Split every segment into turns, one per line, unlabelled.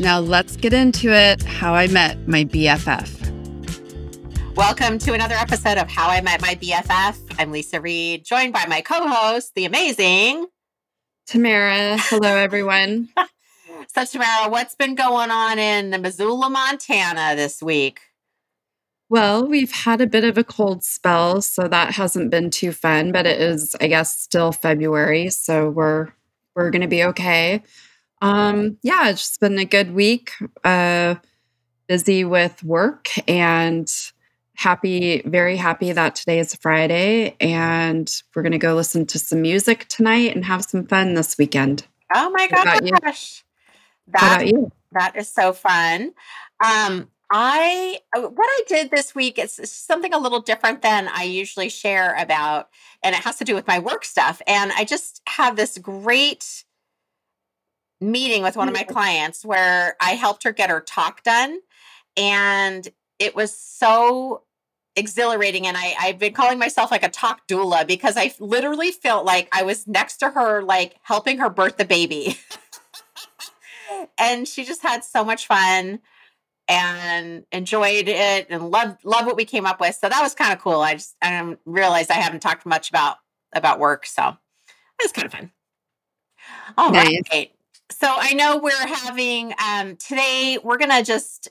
Now let's get into it how I met my BFF.
Welcome to another episode of How I Met My BFF. I'm Lisa Reed, joined by my co host, the amazing
Tamara. Hello, everyone.
so, Tamara, what's been going on in Missoula, Montana this week?
Well, we've had a bit of a cold spell, so that hasn't been too fun, but it is, I guess, still February, so we're we're going to be okay. Um, yeah, it's just been a good week. Uh, busy with work and happy, very happy that today is Friday and we're going to go listen to some music tonight and have some fun this weekend.
Oh my gosh. That, that is so fun. Um, I uh, what I did this week is something a little different than I usually share about, and it has to do with my work stuff. And I just have this great meeting with one of my clients where I helped her get her talk done, and it was so exhilarating and I, I've been calling myself like a talk doula because I literally felt like I was next to her, like helping her birth the baby. and she just had so much fun and enjoyed it and loved loved what we came up with. So that was kind of cool. I just I realized I haven't talked much about about work. So it was kind of fun. All nice. right. So I know we're having um today we're gonna just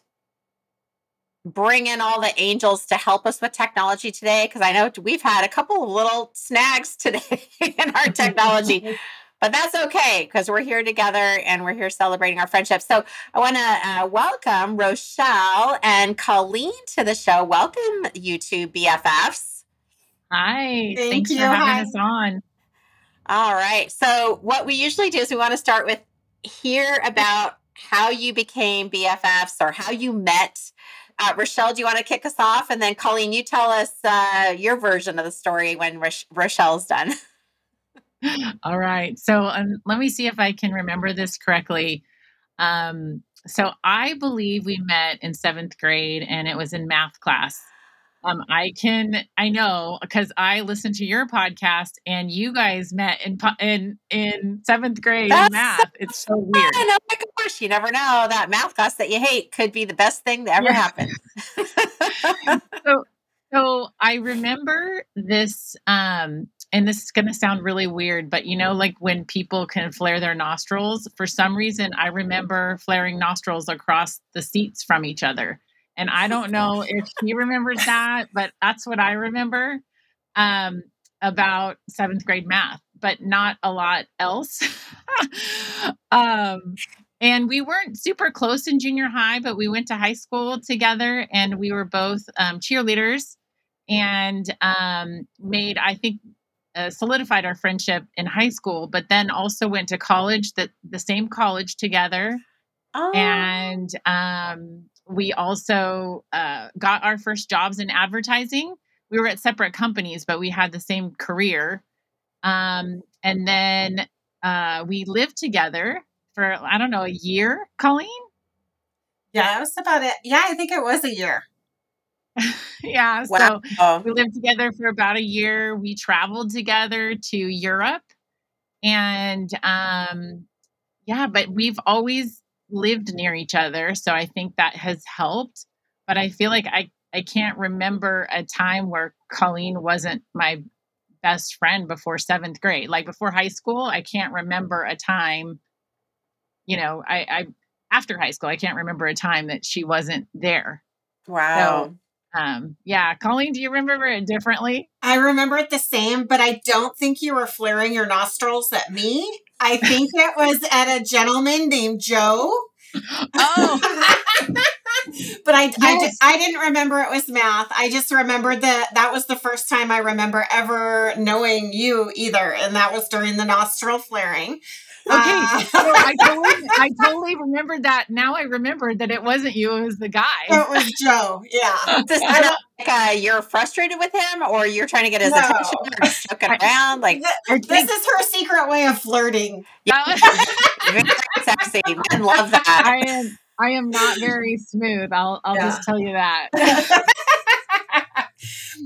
bring in all the angels to help us with technology today because I know we've had a couple of little snags today in our technology. but that's okay because we're here together and we're here celebrating our friendship. So I want to uh, welcome Rochelle and Colleen to the show. Welcome, you two BFFs.
Hi. Thank Thanks you. for having Hi. us on.
All right. So what we usually do is we want to start with hear about how you became BFFs or how you met uh, Rochelle, do you want to kick us off? And then Colleen, you tell us uh, your version of the story when Roch- Rochelle's done.
All right. So um, let me see if I can remember this correctly. Um, so I believe we met in seventh grade and it was in math class. Um, I can, I know because I listened to your podcast and you guys met in in in seventh grade That's math. So it's so weird.
Oh my gosh, you never know that math class that you hate could be the best thing that ever yeah. happened.
so, so I remember this, um, and this is going to sound really weird, but you know, like when people can flare their nostrils. For some reason, I remember flaring nostrils across the seats from each other. And I don't know if he remembers that, but that's what I remember um, about seventh grade math, but not a lot else. um, and we weren't super close in junior high, but we went to high school together and we were both um, cheerleaders and um, made, I think, uh, solidified our friendship in high school, but then also went to college, that the same college together. Oh. And um, we also uh, got our first jobs in advertising. We were at separate companies, but we had the same career. Um, and then uh, we lived together for, I don't know, a year, Colleen?
Yeah, it was about it. Yeah, I think it was a year.
yeah. Wow. So we lived together for about a year. We traveled together to Europe. And um, yeah, but we've always lived near each other. So I think that has helped. But I feel like I, I can't remember a time where Colleen wasn't my best friend before seventh grade. Like before high school, I can't remember a time, you know, I, I after high school, I can't remember a time that she wasn't there.
Wow.
So, um, yeah, Colleen, do you remember it differently?
I remember it the same, but I don't think you were flaring your nostrils at me. I think it was at a gentleman named Joe. Oh. but I, yes. I, I didn't remember it was math. I just remembered that that was the first time I remember ever knowing you either. And that was during the nostril flaring.
uh, so I totally, I totally remembered that. Now I remembered that it wasn't you; it was the guy.
It was Joe. Yeah.
This is not like uh, you're frustrated with him, or you're trying to get his
No.
attention, or joking around. Like
Th- this is her secret way of flirting.
yeah, very sexy. Men love that.
I am, I am not very smooth. I'll, I'll
Yeah.
just tell you that.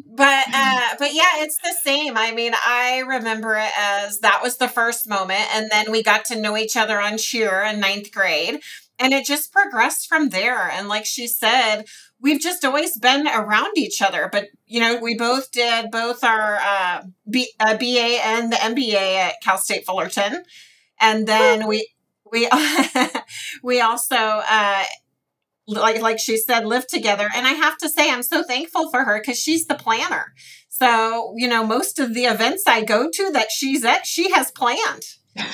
but uh but yeah it's the same i mean i remember it as that was the first moment and then we got to know each other on cheer in ninth grade and it just progressed from there and like she said we've just always been around each other but you know we both did both our uh, B- uh ba and the mba at cal state fullerton. And then we we we also uh like like she said live together. And i have to say i'm so thankful for her because she's the planner. So you know most of the events i go to that she's at she has planned.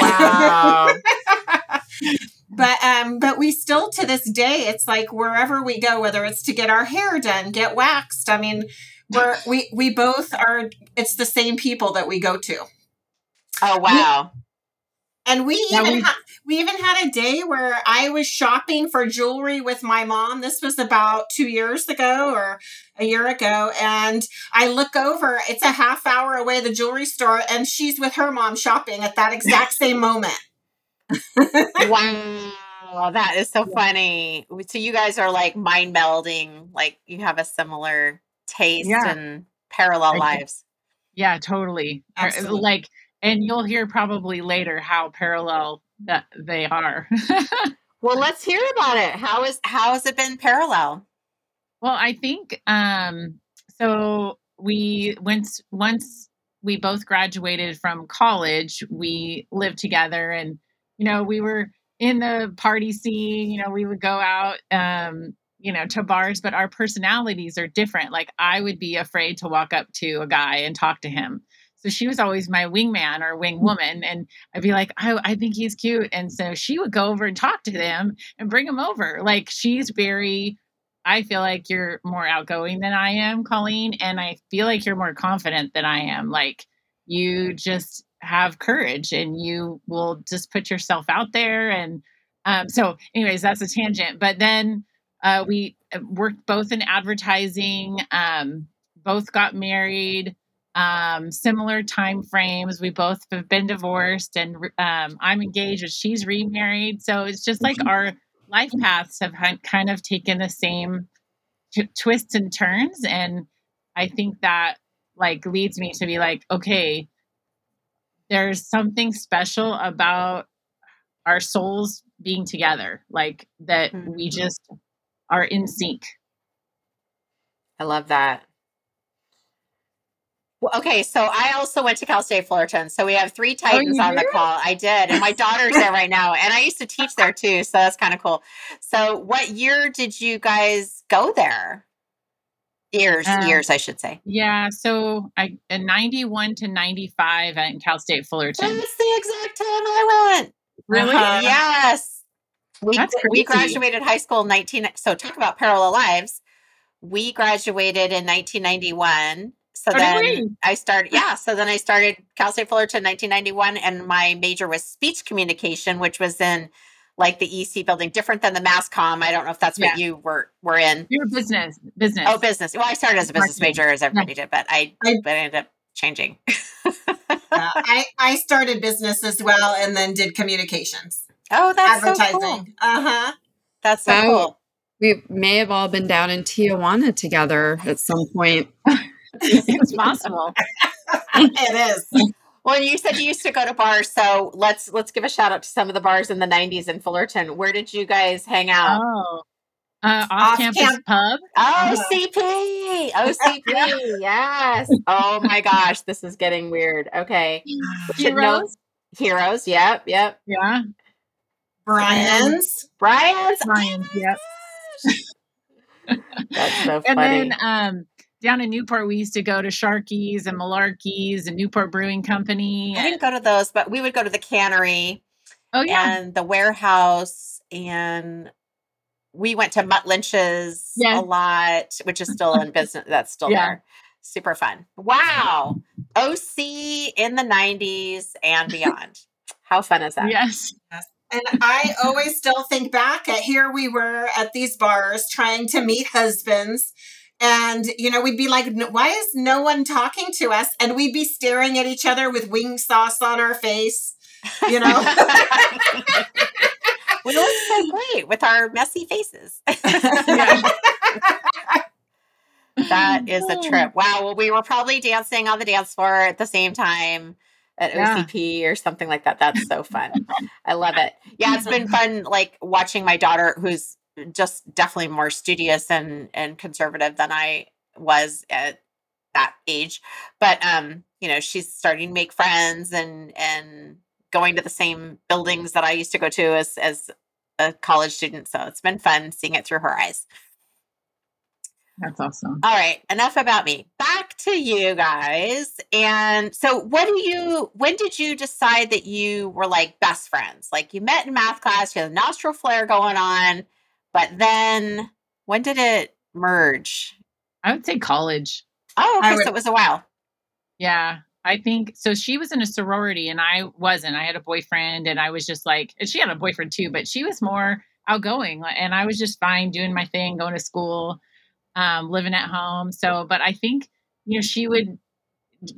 Wow.
but um but we still to this day it's like wherever we go whether it's to get our hair done get waxed i mean we're we we both are it's the same people that we go to
Oh wow.
And we
Yeah,
even
we-
ha- we even had a day where I was shopping for jewelry with my mom. This was about two years ago or a year ago, and I look over. It's a half hour away, the jewelry store, and she's with her mom shopping at that exact same moment.
Wow, that is so funny. So you guys are like mind melding, like you have a similar taste
Yeah.
and parallel
I think-
lives.
Yeah, totally.
Absolutely.
Like, and you'll hear probably later how parallel that they are.
Well, let's hear about it. How is how has it been parallel?
Well, I think um so we once once we both graduated from college, we lived together and you know, we were in the party scene, you know, we would go out um you know, to bars, but our personalities are different. Like I would be afraid to walk up to a guy and talk to him. So she was always my wingman or wing woman. And I'd be like, I, I think he's cute. And so she would go over and talk to them and bring him over. Like she's very I feel like you're more outgoing than I am, Colleen, and I feel like you're more confident than I am. Like you just have courage and you will just put yourself out there. And um, so, anyways, that's a tangent. But then uh, we uh, worked both in advertising, um, both got married, um, similar time frames. We both have been divorced, and um, I'm engaged, but she's remarried. So it's just like our life paths have kind of taken the same t- twists and turns and i think that like leads me to be like okay there's something special about our souls being together like that we
Mhm.
just are in sync
I love that. Well, okay, so I also went to Cal State Fullerton. So we have three Titans
you
on the call. I did, and my daughter's there right now, and I used to teach there too. So that's kind of cool. So, what year did you guys go there? Years,
Uh,
years, I should say.
yeah so i in 91 to 95 at cal state fullerton
That's the exact time I went.
really
Uh-huh.
Yes. We, we graduated high school 19 so talk about parallel lives. We graduated in 1991. So
So
then. I started yeah, so then I started Cal State Fullerton 1991 and my major was speech communication which was in like the EC building different than the mass comm. I don't know if that's what
Yeah.
you were were in.
your business business
Oh, business. Well, I started as a business
Marketing.
major as everybody did, but I
I-
but I ended up changing.
Uh, I I started business as well, and then did communications,
oh, that's so cool.
advertising. Uh huh.
That's so
Wow.
cool.
We may have all been down in Tijuana together at some point.
it's possible
it is.
Well, you said you used to go to bars, so let's let's give a shout out to some of the bars in the '90s in Fullerton. Where did you guys hang out?
oh uh, off campus
Off-camp-
pub
Oh, OCP, OCP, yes. Oh my gosh, this is getting weird. Okay,
heroes
heroes. Yep, yep.
yeah
Brian's.
Brian's.
Brian's, yep.
That's so
and
funny.
then um down in Newport we used to go to Sharky's and Malarkey's and Newport Brewing Company.
I didn't go to those, but we would go to the cannery
oh yeah.
and the warehouse, and we went to Mutt Lynch's
Yeah.
a lot, which is still in business. That's still
Yeah.
there. Super fun. Wow. OC in the 90s and beyond. How fun is that?
Yes.
And I always still think back at here we were at these bars trying to meet husbands. And, you know, we'd be like, why is no one talking to us? And we'd be staring at each other with wing sauce on our face, you know?
we look so great with our messy faces. that is a oh. trip. Wow. Well, we were probably dancing on the dance floor at the same time at yeah. OCP or something like that. That's so fun. I love it. Yeah, it's been fun like watching my daughter who's just definitely more studious and and conservative than I was at that age. But um, you know, she's starting to make friends and and going to the same buildings that I used to go to as as a college student. So it's been fun seeing it through her eyes.
That's awesome.
All right, enough about me. Back to you guys. And so, what do you, when did you decide that you were like best friends? Like you met in math class, you had a nostril flare going on, but then when did it merge?
I would say college.
Oh, okay, would, so it was a while.
Yeah, I think so. She was in a sorority and I wasn't. I had a boyfriend and I was just like, and she had a boyfriend too, but she was more outgoing and I was just fine doing my thing, going to school um, living at home. So, but I think you know she would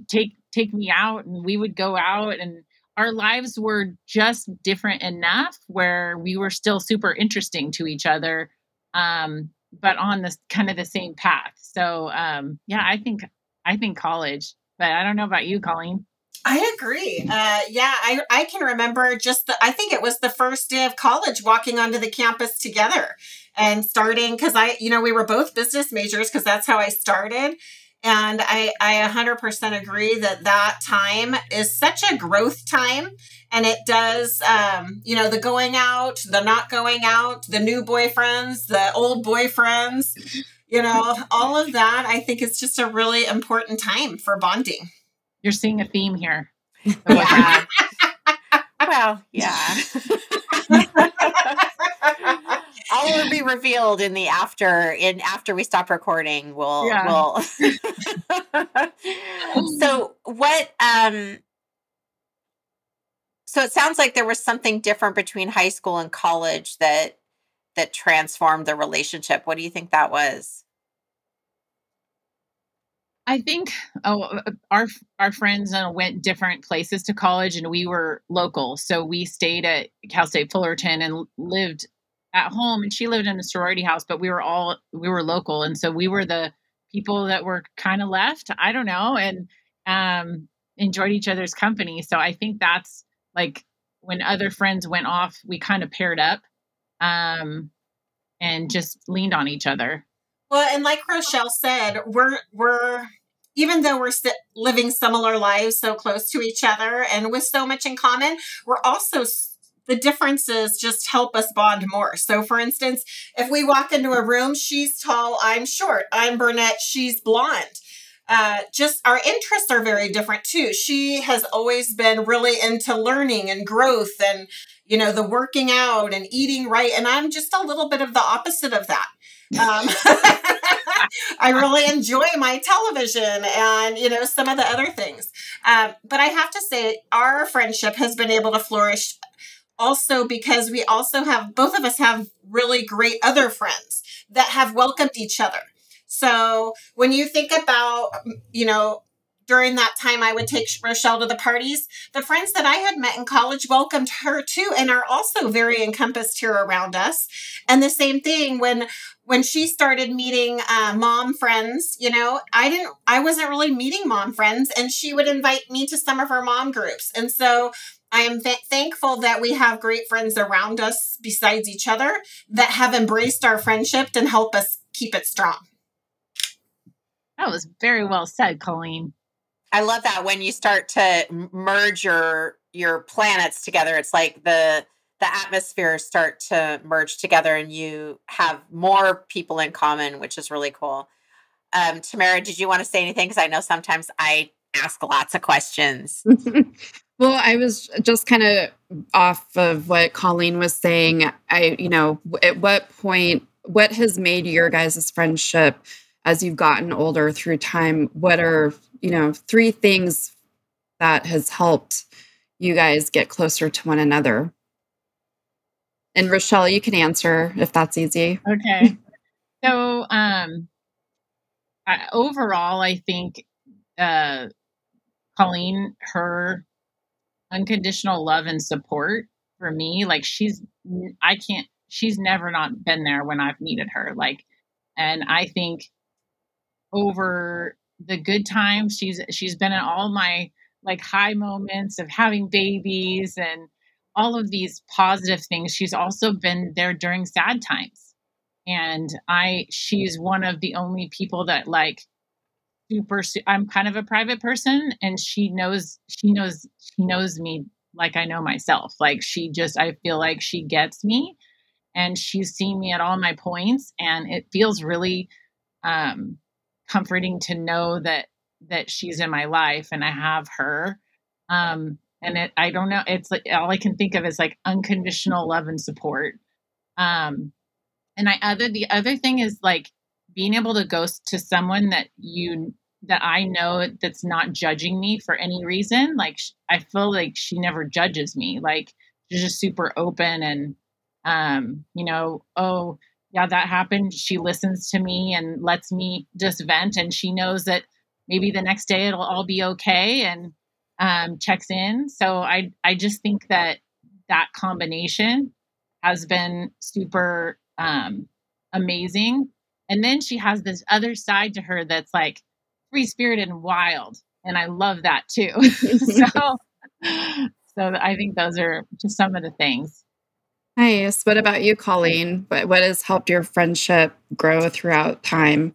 take take me out, and we would go out, and our lives were just different enough where we were still super interesting to each other, um, but on this kind of the same path. So, um, yeah, I think I think college, but I don't know about you, Colleen.
I agree. Uh, yeah, I, I can remember just the, I think it was the first day of college walking onto the campus together and starting because I, you know, we were both business majors because that's how I started. And I, I 100% agree that that time is such a growth time. And it does, um, you know, the going out, the not going out, the new boyfriends, the old boyfriends, you know, all of that. I think it's just a really important time for bonding.
You're seeing a theme here.
Yeah. well, yeah. all will be revealed in the after in after we stop recording. We'll yeah. we'll So what um so it sounds like there was something different between high school and college that that transformed the relationship. What do you think that was?
I think oh, uh, our our friends uh, went different places to college, and we were local, so we stayed at Cal State Fullerton and lived at home. And she lived in a sorority house, but we were all we were local, and so we were the people that were kind of left. I don't know, and um, enjoyed each other's company. So I think that's like when other friends went off, we kind of paired up, um, and just leaned on each other.
Well, and like Rochelle said, we're we're even though we're living similar lives so close to each other and with so much in common, we're also the differences just help us bond more. So, for instance, if we walk into a room, she's tall, I'm short, I'm brunette, she's blonde. Uh, just our interests are very different too. She has always been really into learning and growth and, you know, the working out and eating right. And I'm just a little bit of the opposite of that. Um, I really enjoy my television and, you know, some of the other things. Um, but I have to say, our friendship has been able to flourish also because we also have, both of us have really great other friends that have welcomed each other. So when you think about, you know, during that time I would take Rochelle to the parties. The friends that I had met in college welcomed her too and are also very encompassed here around us. And the same thing when when she started meeting uh, mom friends, you know, I didn't I wasn't really meeting mom friends and she would invite me to some of her mom groups. And so I am th- thankful that we have great friends around us besides each other that have embraced our friendship and help us keep it strong.
That was very well said, Colleen.
I love that when you start to merge your your planets together, it's like the the atmospheres start to merge together and you have more people in common, which is really cool. Um, Tamara, did you want to say anything? Because I know sometimes I ask lots of questions.
well, I was just kind of off of what Colleen was saying. I, you know, at what point, what has made your guys' friendship as you've gotten older through time? What are you know, three things that has helped you guys get closer to one another? And Rochelle, you can answer if that's easy.
Okay. so, um, I, overall, I think uh, Colleen, her unconditional love and support for me, like she's, I can't, she's never not been there when I've needed her. Like, and I think over the good times, she's she's been in all my like high moments of having babies and all of these positive things. She's also been there during sad times. And I she's one of the only people that like super I'm kind of a private person and she knows she knows she knows me like I know myself. Like she just I feel like she gets me and she's seen me at all my points and it feels really um comforting to know that that she's in my life and I have her. Um, and it, I don't know, it's like all I can think of is like unconditional love and support. Um, and I other the other thing is like being able to go to someone that you that I know that's not judging me for any reason. Like I feel like she never judges me. Like she's just super open and um, you know, oh yeah, that happened. She listens to me and lets me just vent and she knows that maybe the next day it'll all be okay and um, checks in. So I I just think that that combination has been super um, amazing. And then she has this other side to her that's like free spirited and wild, and I love that too. so so I think those are just some of the things.
Nice. What about you, Colleen? What what has helped your friendship grow throughout time?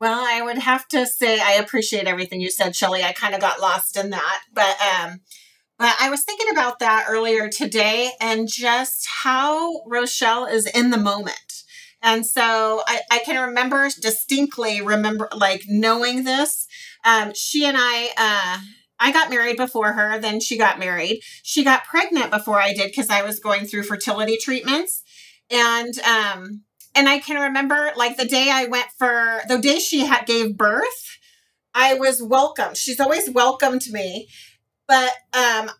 Well, I would have to say I appreciate everything you said, Shelly. I kind of got lost in that, but um, but I was thinking about that earlier today, and just how Rochelle is in the moment. And so I, I can remember distinctly remember like knowing this. Um, she and I uh, I got married before her, then she got married. She got pregnant before I did because I was going through fertility treatments. And um, and I can remember like the day I went for the day she had gave birth, I was welcomed. She's always welcomed me, but um,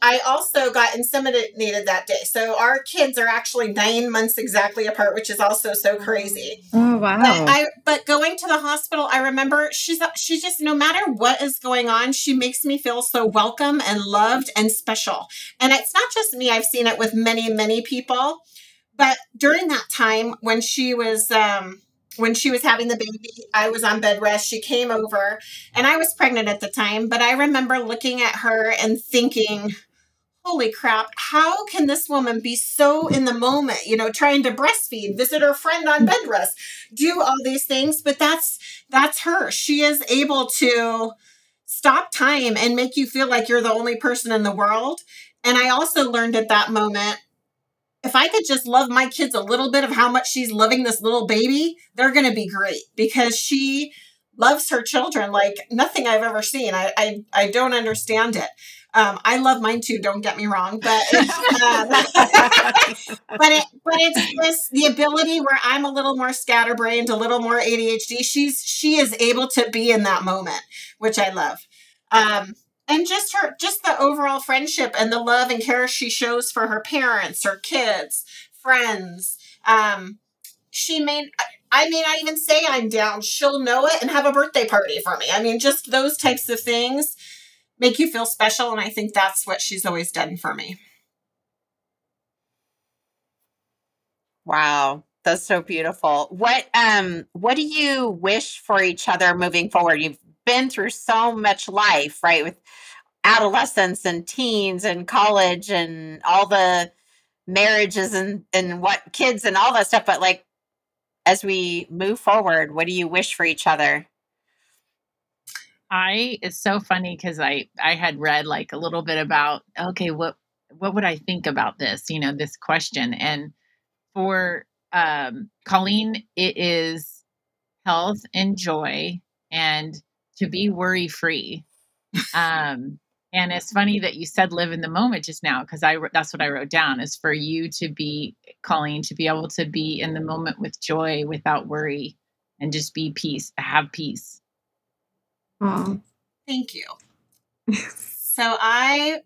I also got inseminated that day. So our kids are actually nine months exactly apart, which is also so crazy.
Oh wow!
But, I, but going to the hospital, I remember she's she just no matter what is going on, she makes me feel so welcome and loved and special. And it's not just me; I've seen it with many many people but during that time when she was um, when she was having the baby, I was on bed rest. She came over and I was pregnant at the time, but I remember looking at her and thinking, holy crap, how can this woman be so in the moment, you know, trying to breastfeed, visit her friend on bed rest, do all these things, but that's that's her. She is able to stop time and make you feel like you're the only person in the world. And I also learned at that moment if I could just love my kids a little bit of how much she's loving this little baby, they're going to be great because she loves her children like nothing I've ever seen. I I, I don't understand it. Um, I love mine too. Don't get me wrong, but it's, um, but it but it's this the ability where I'm a little more scatterbrained, a little more ADHD. She's she is able to be in that moment, which I love. Um, and just her just the overall friendship and the love and care she shows for her parents her kids friends um she may i may not even say i'm down. She'll know it and have a birthday party for me. I mean just those types of things make you feel special and i think that's what she's always done for me.
Wow. That's so beautiful. What um what do you wish for each other moving forward? You've been through so much life, right? With adolescence and teens and college and all the marriages and and what kids and all that stuff. But like as we move forward, what do you wish for each other?
I it's so funny because I I had read like a little bit about okay what what would I think about this you know this question and for um, Colleen it is health and joy and to be worry free. Um, and it's funny that you said live in the moment just now because I that's what I wrote down is for you to be Colleen to be able to be in the moment with joy without worry and just be peace, have peace.
Oh, thank you. so I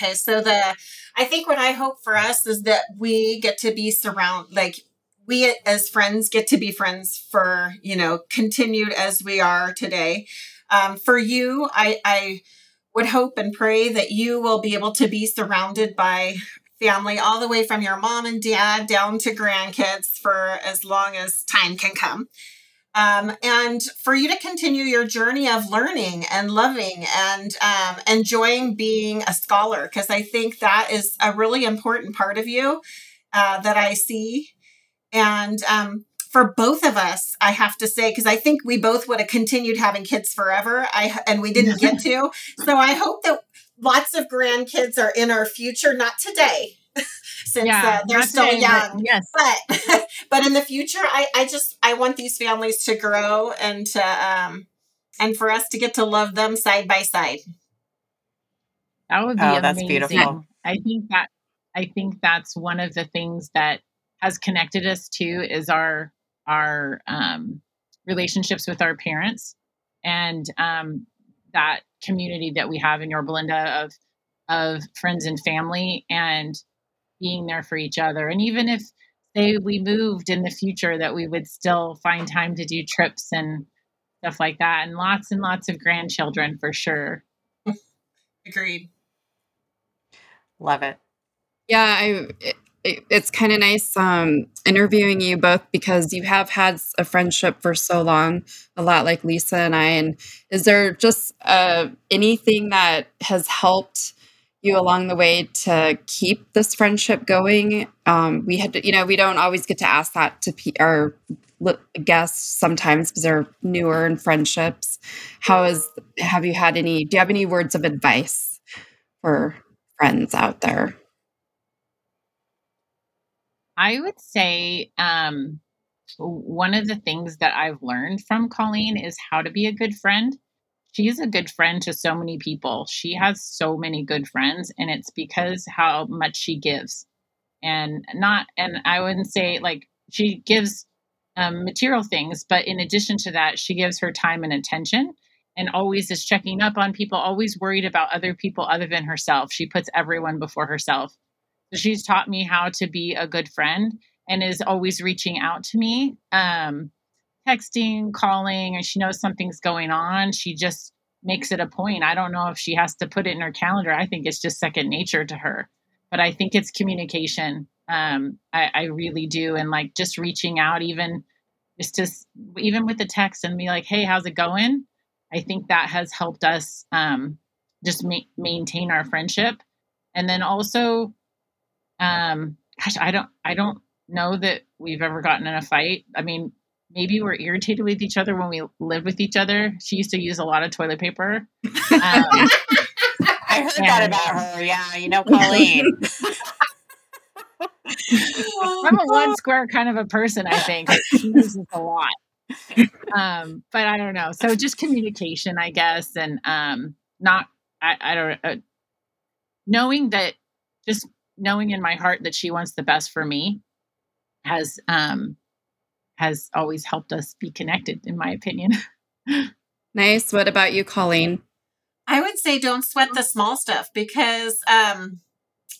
Okay, so the I think what I hope for us is that we get to be surround like we as friends get to be friends for you know continued as we are today. Um, for you, I I would hope and pray that you will be able to be surrounded by family all the way from your mom and dad down to grandkids for as long as time can come. Um, and for you to continue your journey of learning and loving and um, enjoying being a scholar, because I think that is a really important part of you uh, that I see. And um, for both of us, I have to say, because I think we both would have continued having kids forever, I and we didn't get to. So I hope that lots of grandkids are in our future, not today, since yeah, uh, they're still today, young.
But yes,
but but in the future, I I just I want these families to grow and to um and for us to get to love them side by side.
That would be oh, that's beautiful. I think that I think that's one of the things that has connected us to is our our um, relationships with our parents and um, that community that we have in Yorba Linda of of friends and family and being there for each other. And even if say we moved in the future, that we would still find time to do trips and stuff like that, and lots and lots of grandchildren for sure.
Agreed.
Love it.
Yeah, I it's kind of nice um, interviewing you both because you have had a friendship for so long, a lot like Lisa and I. And is there just uh, anything that has helped you along the way to keep this friendship going? Um, we had, to, you know, we don't always get to ask that to pe- our guests sometimes because they're newer in friendships. How is? Have you had any? Do you have any words of advice for friends out there?
I would say um, one of the things that I've learned from Colleen is how to be a good friend. She's a good friend to so many people. She has so many good friends, and it's because how much she gives. And not, and I wouldn't say like she gives um, material things, but in addition to that, she gives her time and attention and always is checking up on people, always worried about other people other than herself. She puts everyone before herself she's taught me how to be a good friend and is always reaching out to me um, texting calling and she knows something's going on she just makes it a point. I don't know if she has to put it in her calendar i think it's just second nature to her but i think it's communication um, I, I really do and like just reaching out even just to even with the text and be like hey how's it going? I think that has helped us um, just ma- maintain our friendship. And then also um, gosh, I don't, I don't know that we've ever gotten in a fight. I mean, maybe we're irritated with each other when we lived with each other. She used to use a lot of toilet paper. Um,
I heard and, that about her. Yeah, you know, Colleen.
I'm a one square kind of a person, I think. She uses a lot. Um, but I don't know. So just communication, I guess, and um, not, I, I don't, uh, knowing that just knowing in my heart that she wants the best for me has um has always helped us be connected in my opinion
nice what about you colleen
i would say don't sweat the small stuff because um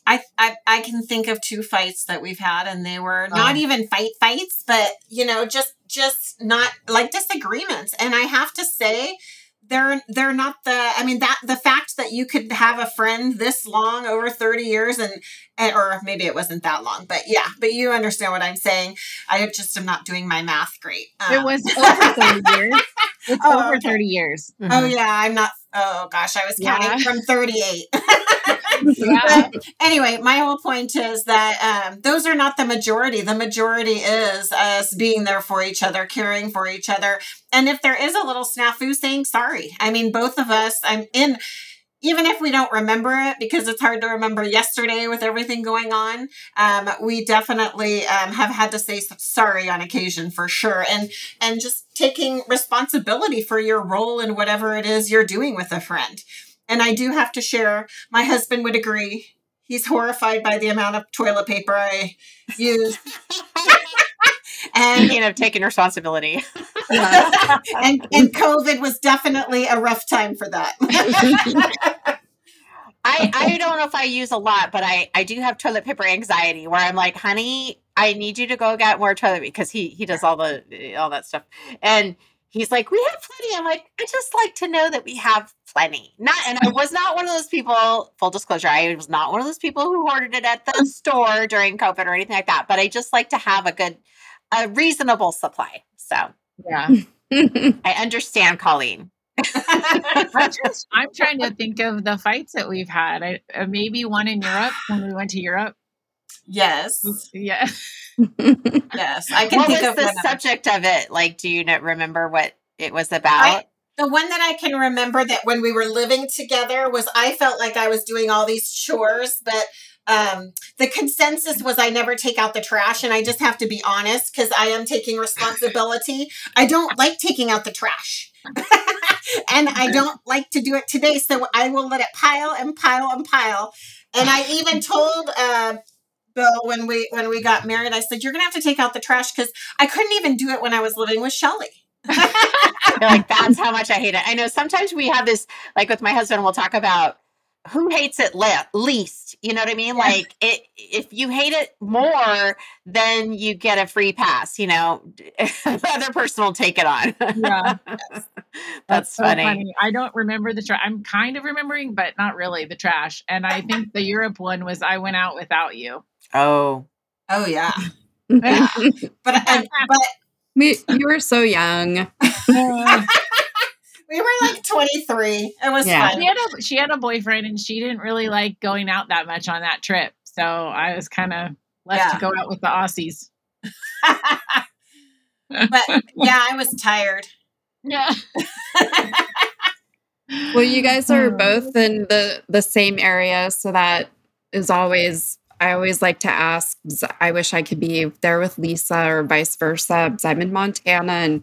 I, I I can think of two fights that we've had, and they were not oh. even fight fights, but you know, just just not like disagreements. And I have to say, they're they're not the i mean that the fact that you could have a friend this long over 30 years and, and or maybe it wasn't that long but yeah but you understand what i'm saying i just am not doing my math great
um, it was over 30 years it's oh, over okay. 30 years
mm-hmm. oh yeah i'm not oh gosh i was counting yeah. from 38 yeah. Anyway, my whole point is that um, those are not the majority. The majority is us being there for each other, caring for each other. And if there is a little snafu, saying sorry. I mean, both of us, I'm in even if we don't remember it because it's hard to remember yesterday with everything going on um, we definitely um, have had to say sorry on occasion for sure and and just taking responsibility for your role in whatever it is you're doing with a friend and I do have to share, my husband would agree. He's horrified by the amount of toilet paper I use.
and you know, taking responsibility.
and and COVID was definitely a rough time for that.
I, I don't know if I use a lot, but I, I do have toilet paper anxiety where I'm like, honey, I need you to go get more toilet because he he does all the all that stuff. And he's like, we have plenty. I'm like, I just like to know that we have plenty. Not and I was not one of those people, full disclosure, I was not one of those people who ordered it at the store during COVID or anything like that. But I just like to have a good a reasonable supply. So
Yeah.
I understand Colleen.
I'm, just, I'm trying to think of the fights that we've had. I, uh, maybe one in Europe when we went to Europe.
Yes.
Yeah.
Yes. I can
What
think
was
of
the
one.
subject of it? Like, do you not remember what it was about?
I, the one that I can remember that when we were living together was I felt like I was doing all these chores, but um, the consensus was I never take out the trash, and I just have to be honest because I am taking responsibility. I don't like taking out the trash. and I don't like to do it today, so I will let it pile and pile and pile. And I even told uh, Bill when we when we got married, I said, "You're gonna have to take out the trash because I couldn't even do it when I was living with Shelly."
Like, that's how much I hate it. I know sometimes we have this, like with my husband, we'll talk about who hates it le- least. You know what I mean? Like, it, if you hate it more, then you get a free pass. You know, the other person will take it on.
Yeah.
that's,
so
funny.
I don't remember the trash. I'm kind of remembering, but not really the trash. And I think the Europe one was I went out without you.
Oh,
Oh yeah,
Yeah.
but I, but
we, you were so young.
Uh,
we were like 23. It was
Yeah.
she
fun.
had a she had a boyfriend and she didn't really like going out that much on that trip. So I was kind of left
Yeah.
to go out with the Aussies.
but yeah, I was tired.
Yeah.
Well, you guys are both in the the same area, so that is always I always like to ask. I wish I could be there with Lisa or vice versa. because I'm in Montana and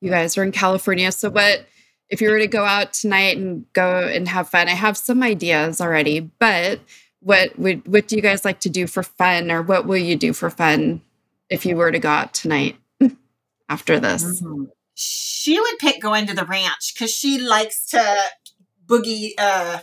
you guys are in California. So, what if you were to go out tonight and go and have fun? I have some ideas already, but what would what do you guys like to do for fun, or what will you do for fun if you were to go out tonight after this?
Mm.
She would pick going to the ranch because she likes to boogie, uh,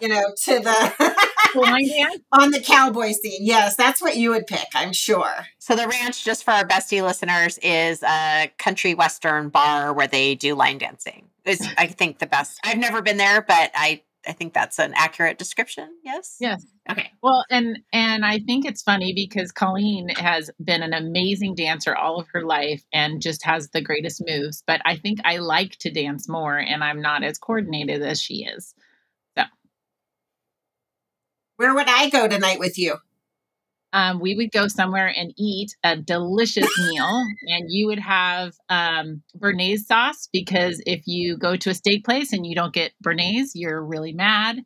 you know, to the
Line dance?
on the cowboy scene. Yes, that's what you would pick. I'm sure.
so the ranch, just for our bestie listeners, is a country western bar where they do line dancing. It's, I think, the best. I've never been there, but I, I think that's an accurate description. Yes.
Yes.
Okay.
Well, and and I think it's funny because Colleen has been an amazing dancer all of her life and just has the greatest moves. But I think I like to dance more, and I'm not as coordinated as she is.
Where would I go tonight with you?
Um, we would go somewhere and eat a delicious meal, and you would have um, béarnaise sauce because if you go to a steak place and you don't get béarnaise, you're really mad.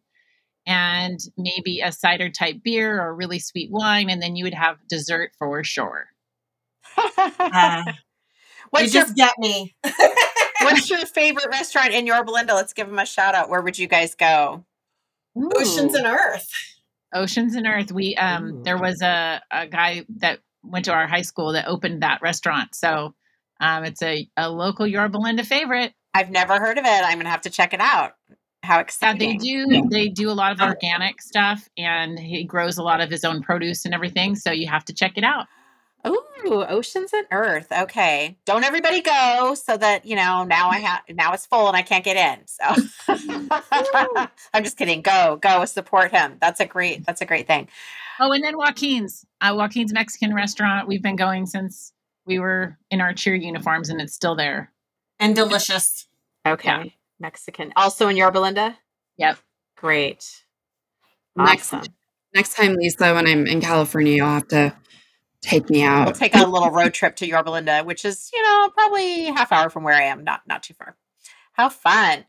And maybe a cider type beer or really sweet wine, and then you would have dessert for sure.
Uh, you
what's your
just get me.
What's your favorite restaurant in Yorba Linda? Let's give them a shout out. Where would you guys go?
Oceans and Earth.
Oceans and Earth. We um
Ooh.
there was a, a guy that went to our high school that opened that restaurant. So um it's a, a local Yorba Linda favorite.
I've never heard of it. I'm gonna have to check it out. How
Yeah,
exciting!
they do they do a lot of organic stuff and he grows a lot of his own produce and everything. So you have to check it out.
Ooh, oceans and earth. Okay, don't everybody go so that you know now I have now it's full and I can't get in. So I'm just kidding. Go, go support him. That's a great. That's a great thing.
Oh, and then Joaquin's. Uh, Joaquin's Mexican restaurant. We've been going since we were in our cheer uniforms and it's still there.
And delicious.
Okay,
Yeah.
Mexican. Also in Yorba Linda.
Yep.
Great.
Next,
Awesome.
next time, Lisa, when I'm in California, you'll have to take me out.
We'll take a little road trip to Yorba Linda, which is, you know, probably half hour from where I am, not not too far. How fun.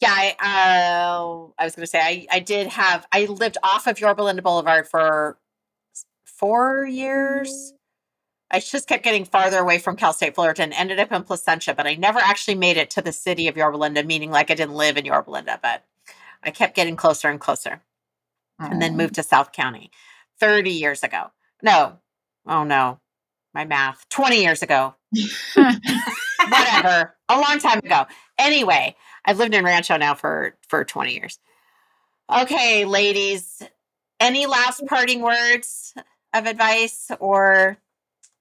Yeah, I uh, I was gonna say I, I did have I lived off of Yorba Linda Boulevard for four years. I just kept getting farther away from Cal State Fullerton, ended up in Placentia, but I never actually made it to the city of Yorba Linda, meaning like I didn't live in Yorba Linda, but I kept getting closer and closer and then moved to South County 30 years ago. No, oh no, my math 20 years ago. Whatever, a long time ago. Anyway, I've lived in Rancho now for for 20 years. Okay, ladies, any last parting words of advice or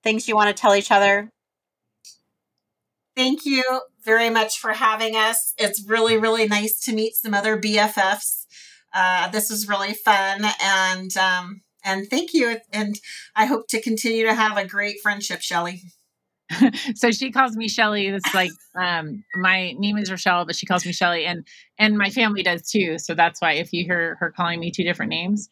things you want to tell each other?
Thank you very much for having us. It's really, really nice to meet some other BFFs. Uh, this was really fun, and um, and thank you. And I hope to continue to have a great friendship, Shelly.
so she calls me Shelly. It's like um, my name is Rochelle, but she calls me Shelly, and and my family does too. So that's why if you hear her calling me two different names,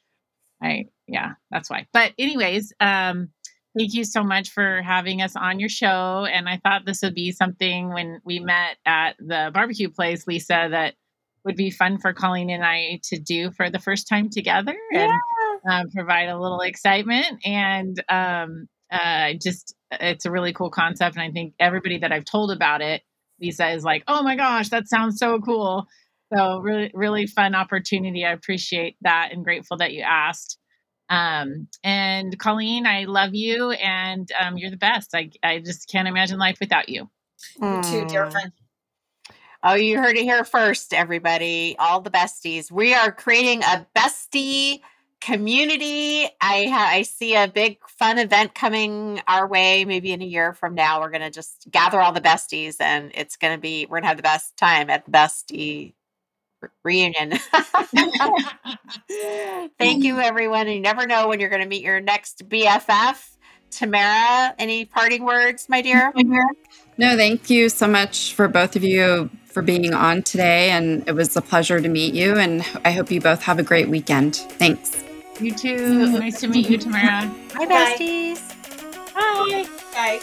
I yeah, that's why. But anyways, um, thank you so much for having us on your show. And I thought this would be something when we met at the barbecue place, Lisa, that would be fun for Colleen and I to do for the first time together yeah. And um, provide a little excitement and um, uh, just it's a really cool concept. And I think everybody that I've told about it, Lisa is like, oh my gosh, that sounds so cool. So really, really fun opportunity. I appreciate that and grateful that you asked. Um, and Colleen, I love you and um, you're the best. I, I just can't imagine life without you.
You too, dear friend.
Oh, you heard it here first, everybody. All the besties. We are creating a bestie community. I ha- I see a big fun event coming our way. Maybe in a year from now, we're gonna just gather all the besties, and it's gonna be we're gonna have the best time at the bestie re- reunion. Thank you, mm. everyone. You never know when you're gonna meet your next BFF. Tamara, any parting words, my dear?
No, thank you so much for both of you for being on today. And it was a pleasure to meet you. And I hope you both have a great weekend. Thanks.
You too. nice to meet you, Tamara.
Hi, besties.
Bye.
Bye.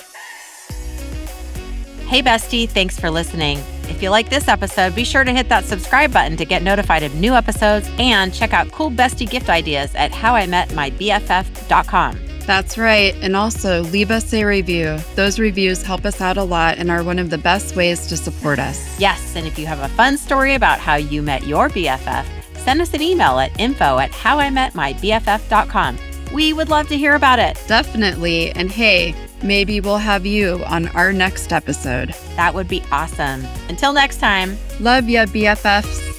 Hey, bestie. Thanks for listening. If you like this episode, be sure to hit that subscribe button to get notified of new episodes and check out cool bestie gift ideas at howimetmybff.com.
That's right. And also leave us a review. Those reviews help us out a lot and are one of the best ways to support us.
Yes. And if you have a fun story about how you met your BFF, send us an email at info at howimetmybff.com. We would love to hear about it.
Definitely. And hey, maybe we'll have you on our next episode.
That would be awesome. Until next time.
Love ya, BFFs.